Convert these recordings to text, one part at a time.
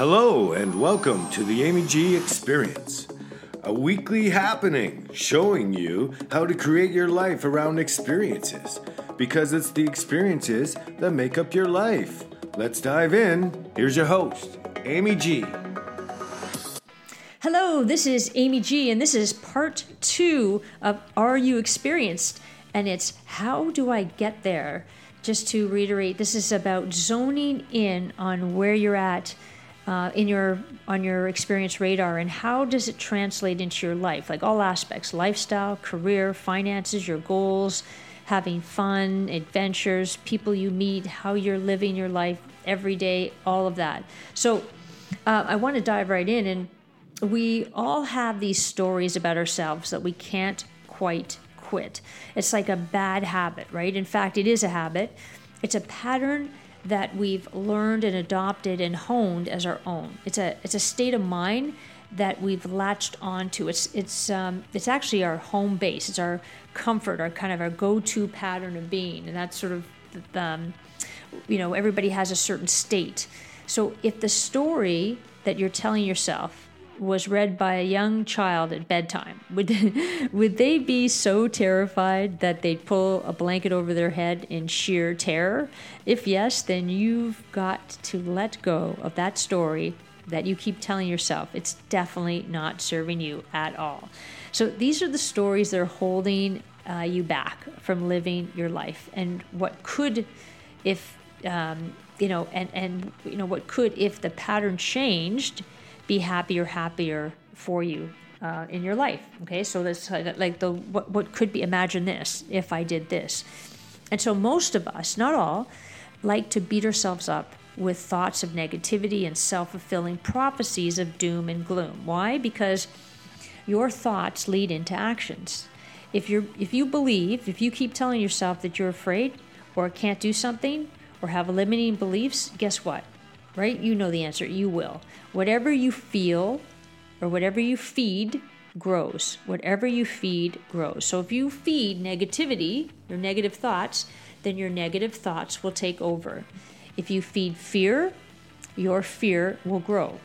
Hello, and welcome to the Amy G Experience, a weekly happening showing you how to create your life around experiences because it's the experiences that make up your life. Let's dive in. Here's your host, Amy G. Hello, this is Amy G, and this is part two of Are You Experienced? And it's How Do I Get There? Just to reiterate, this is about zoning in on where you're at uh, in your on your experience radar and how does it translate into your life? Like all aspects lifestyle career finances your goals having fun adventures people you meet how you're living your life every day all of that. So uh, i want to dive right in and we all have these stories about ourselves that we can't quite quit. It's like a bad habit right? In fact it is a habit. It's a pattern that we've learned and adopted and honed as our own. It's a it's a state of mind that we've latched onto. It's it's um, it's actually our home base. It's our comfort, our kind of our go-to pattern of being, and that's sort of the, um, you know everybody has a certain state. So if the story that you're telling yourself was read by a young child at bedtime, would would they be so terrified that they'd pull a blanket over their head in sheer terror? If yes, then you've got to let go of that story that you keep telling yourself. It's definitely not serving you at all. So these are the stories that are holding uh, you back from living your life, and what could, if um, you know, and and you know what could if the pattern changed be happier, happier for you uh, in your life. Okay, so that's like the what, what could be. Imagine this if I did this, and so most of us, not all, like to beat ourselves up with thoughts of negativity and self-fulfilling prophecies of doom and gloom. Why? Because your thoughts lead into actions. If you're if you believe, if you keep telling yourself that you're afraid or can't do something or have limiting beliefs, guess what? Right? You know the answer. You will. Whatever you feel or whatever you feed grows. Whatever you feed grows. So if you feed negativity, your negative thoughts, then your negative thoughts will take over. If you feed fear, your fear will grow.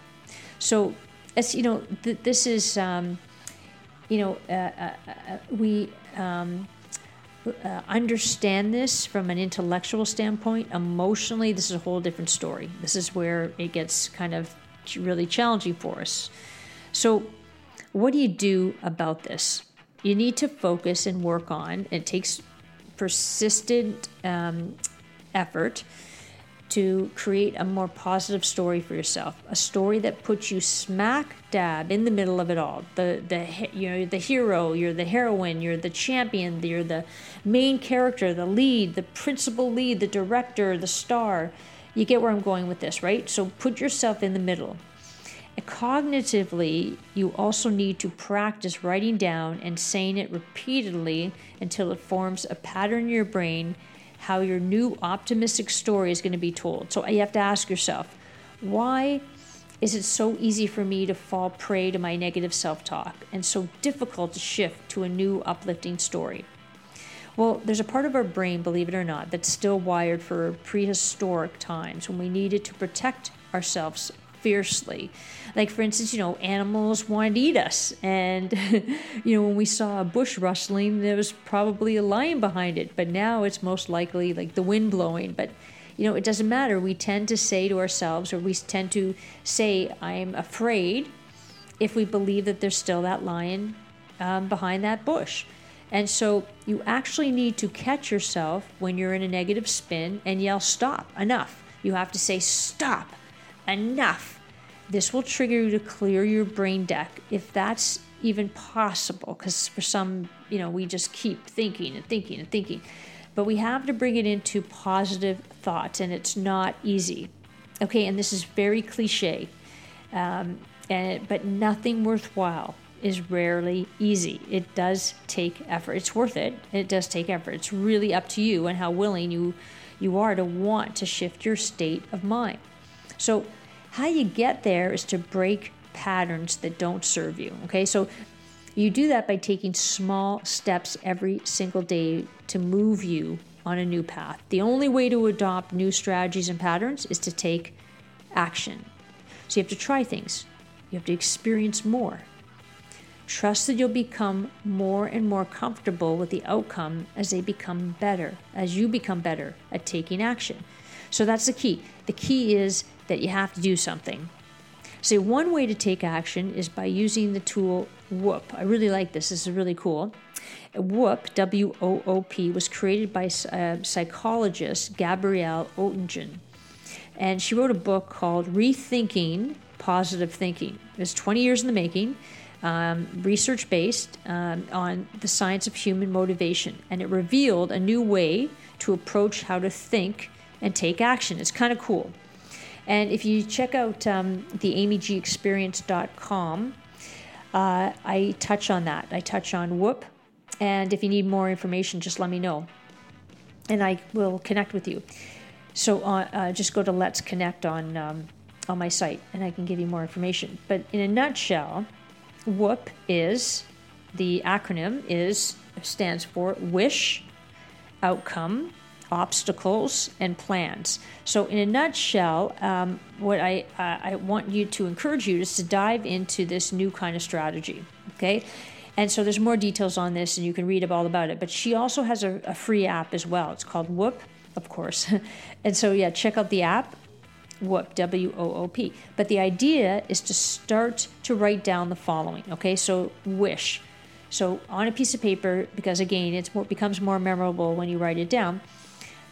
So, as you know, th- this is, um, you know, uh, uh, uh, we um, uh, understand this from an intellectual standpoint. Emotionally, this is a whole different story. This is where it gets kind of really challenging for us. So, what do you do about this? You need to focus and work on. It takes persistent um, effort to create a more positive story for yourself, a story that puts you smack dab in the middle of it all. The the you know the hero, you're the heroine, you're the champion, you're the main character, the lead, the principal lead, the director, the star. You get where I'm going with this, right? So put yourself in the middle. Cognitively, you also need to practice writing down and saying it repeatedly until it forms a pattern in your brain how your new optimistic story is going to be told. So you have to ask yourself, why is it so easy for me to fall prey to my negative self talk and so difficult to shift to a new uplifting story? Well, there's a part of our brain, believe it or not, that's still wired for prehistoric times when we needed to protect ourselves fiercely. Like, for instance, you know, animals wanted to eat us. And, you know, when we saw a bush rustling, there was probably a lion behind it. But now it's most likely like the wind blowing. But, you know, it doesn't matter. We tend to say to ourselves, or we tend to say, I'm afraid, if we believe that there's still that lion um, behind that bush. And so you actually need to catch yourself when you're in a negative spin and yell, Stop, enough. You have to say, Stop, enough this will trigger you to clear your brain deck if that's even possible, because for some, you know, we just keep thinking and thinking and thinking. But we have to bring it into positive thoughts, and it's not easy. Okay, and this is very cliche, um, and but nothing worthwhile is rarely easy. It does take effort. It's worth it. It does take effort. It's really up to you and how willing you you are to want to shift your state of mind. So how you get there is to break patterns that don't serve you. Okay, so you do that by taking small steps every single day to move you on a new path. The only way to adopt new strategies and patterns is to take action. So you have to try things, you have to experience more. Trust that you'll become more and more comfortable with the outcome as they become better, as you become better at taking action. So that's the key. The key is that you have to do something. So, one way to take action is by using the tool WOOP. I really like this, this is really cool. WOOP, W O O P, was created by uh, psychologist Gabrielle Oettingen. And she wrote a book called Rethinking Positive Thinking. It's 20 years in the making, um, research based um, on the science of human motivation. And it revealed a new way to approach how to think and take action. It's kind of cool. And if you check out um, the amygexperience.com, uh, I touch on that. I touch on WOOP. And if you need more information, just let me know. And I will connect with you. So uh, uh, just go to Let's Connect on, um, on my site and I can give you more information. But in a nutshell, WOOP is the acronym is stands for Wish, Outcome, obstacles and plans. So, in a nutshell, um, what I uh, I want you to encourage you is to dive into this new kind of strategy. Okay. And so there's more details on this, and you can read all about it. But she also has a, a free app as well. It's called WOOP, of course. and so yeah, check out the app. WOOP, W O O P. But the idea is to start to write down the following. Okay, so wish. So on a piece of paper, because again, it becomes more memorable when you write it down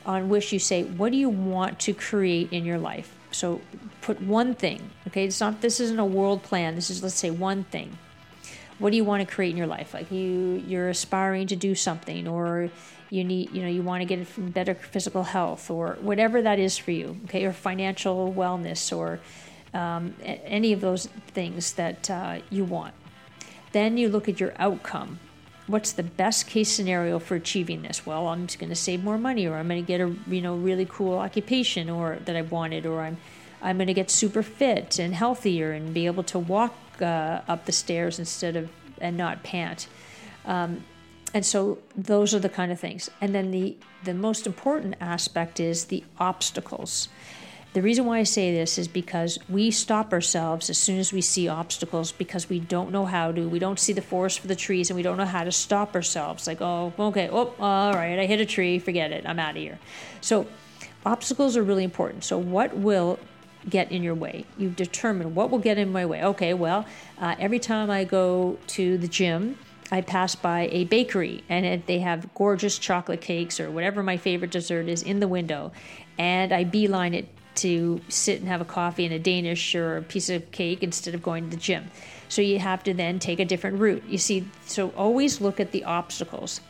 on which you say, what do you want to create in your life? So put one thing, okay? It's not, this isn't a world plan. This is, let's say, one thing. What do you want to create in your life? Like you, you're aspiring to do something, or you need, you know, you want to get better physical health, or whatever that is for you, okay? Or financial wellness, or um, any of those things that uh, you want. Then you look at your outcome what's the best case scenario for achieving this? Well, I'm just going to save more money, or I'm going to get a you know really cool occupation, or that I wanted, or I'm I'm going to get super fit and healthier and be able to walk uh, up the stairs instead of and not pant. Um, and so those are the kind of things. And then the the most important aspect is the obstacles. The reason why I say this is because we stop ourselves as soon as we see obstacles because we don't know how to. We don't see the forest for the trees and we don't know how to stop ourselves. Like, oh, okay, oh, all right, I hit a tree, forget it, I'm out of here. So, obstacles are really important. So, what will get in your way? You determine what will get in my way. Okay, well, uh, every time I go to the gym, I pass by a bakery and they have gorgeous chocolate cakes or whatever my favorite dessert is in the window, and I beeline it to sit and have a coffee and a Danish or a piece of cake instead of going to the gym. So you have to then take a different route. You see, so always look at the obstacles.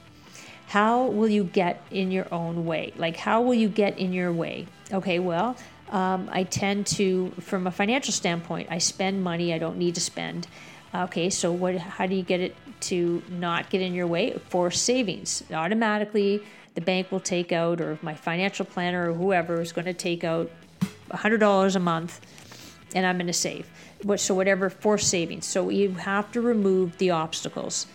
How will you get in your own way? Like, how will you get in your way? Okay, well, um, I tend to, from a financial standpoint, I spend money I don't need to spend. Okay, so what? How do you get it to not get in your way? For savings, automatically the bank will take out, or my financial planner or whoever is going to take out $100 a month and I'm going to save. So, whatever forced savings. So, you have to remove the obstacles.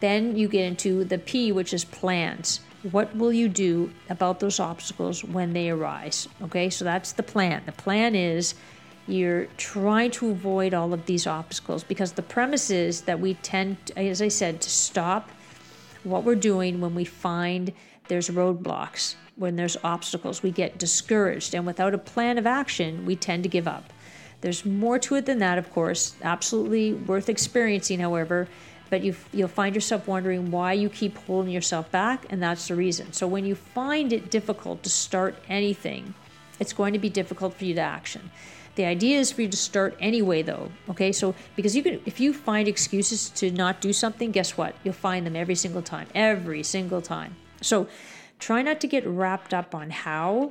Then you get into the P, which is plans. What will you do about those obstacles when they arise? Okay, so that's the plan. The plan is you're trying to avoid all of these obstacles because the premise is that we tend, as I said, to stop what we're doing when we find there's roadblocks when there's obstacles. We get discouraged, and without a plan of action, we tend to give up. There's more to it than that, of course, absolutely worth experiencing, however, but you, you'll find yourself wondering why you keep holding yourself back, and that's the reason. So when you find it difficult to start anything, it's going to be difficult for you to action. The idea is for you to start anyway, though. Okay, so because you can, if you find excuses to not do something, guess what? You'll find them every single time, every single time. So Try not to get wrapped up on how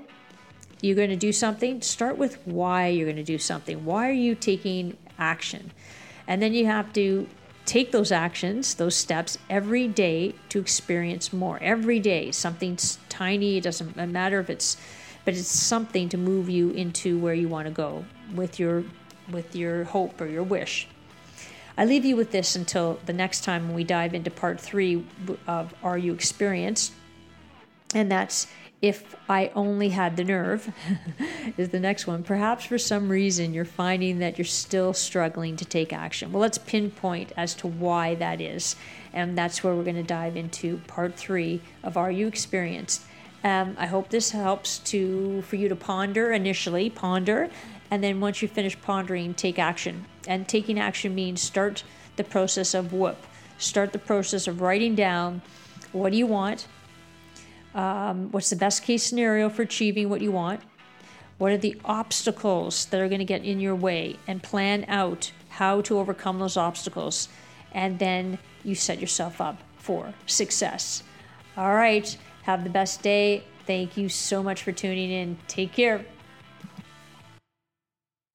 you're going to do something. Start with why you're going to do something. Why are you taking action? And then you have to take those actions, those steps every day to experience more. Every day, something tiny, it doesn't matter if it's but it's something to move you into where you want to go with your with your hope or your wish. I leave you with this until the next time when we dive into part 3 of Are You Experienced? And that's if I only had the nerve, is the next one. Perhaps for some reason you're finding that you're still struggling to take action. Well, let's pinpoint as to why that is. And that's where we're going to dive into part three of Are You Experienced? Um, I hope this helps to for you to ponder initially, ponder, and then once you finish pondering, take action. And taking action means start the process of WOOP. Start the process of writing down what do you want, um, what's the best case scenario for achieving what you want, what are the obstacles that are going to get in your way, and plan out how to overcome those obstacles. And then you set yourself up for success. All right. Have the best day. Thank you so much for tuning in. Take care.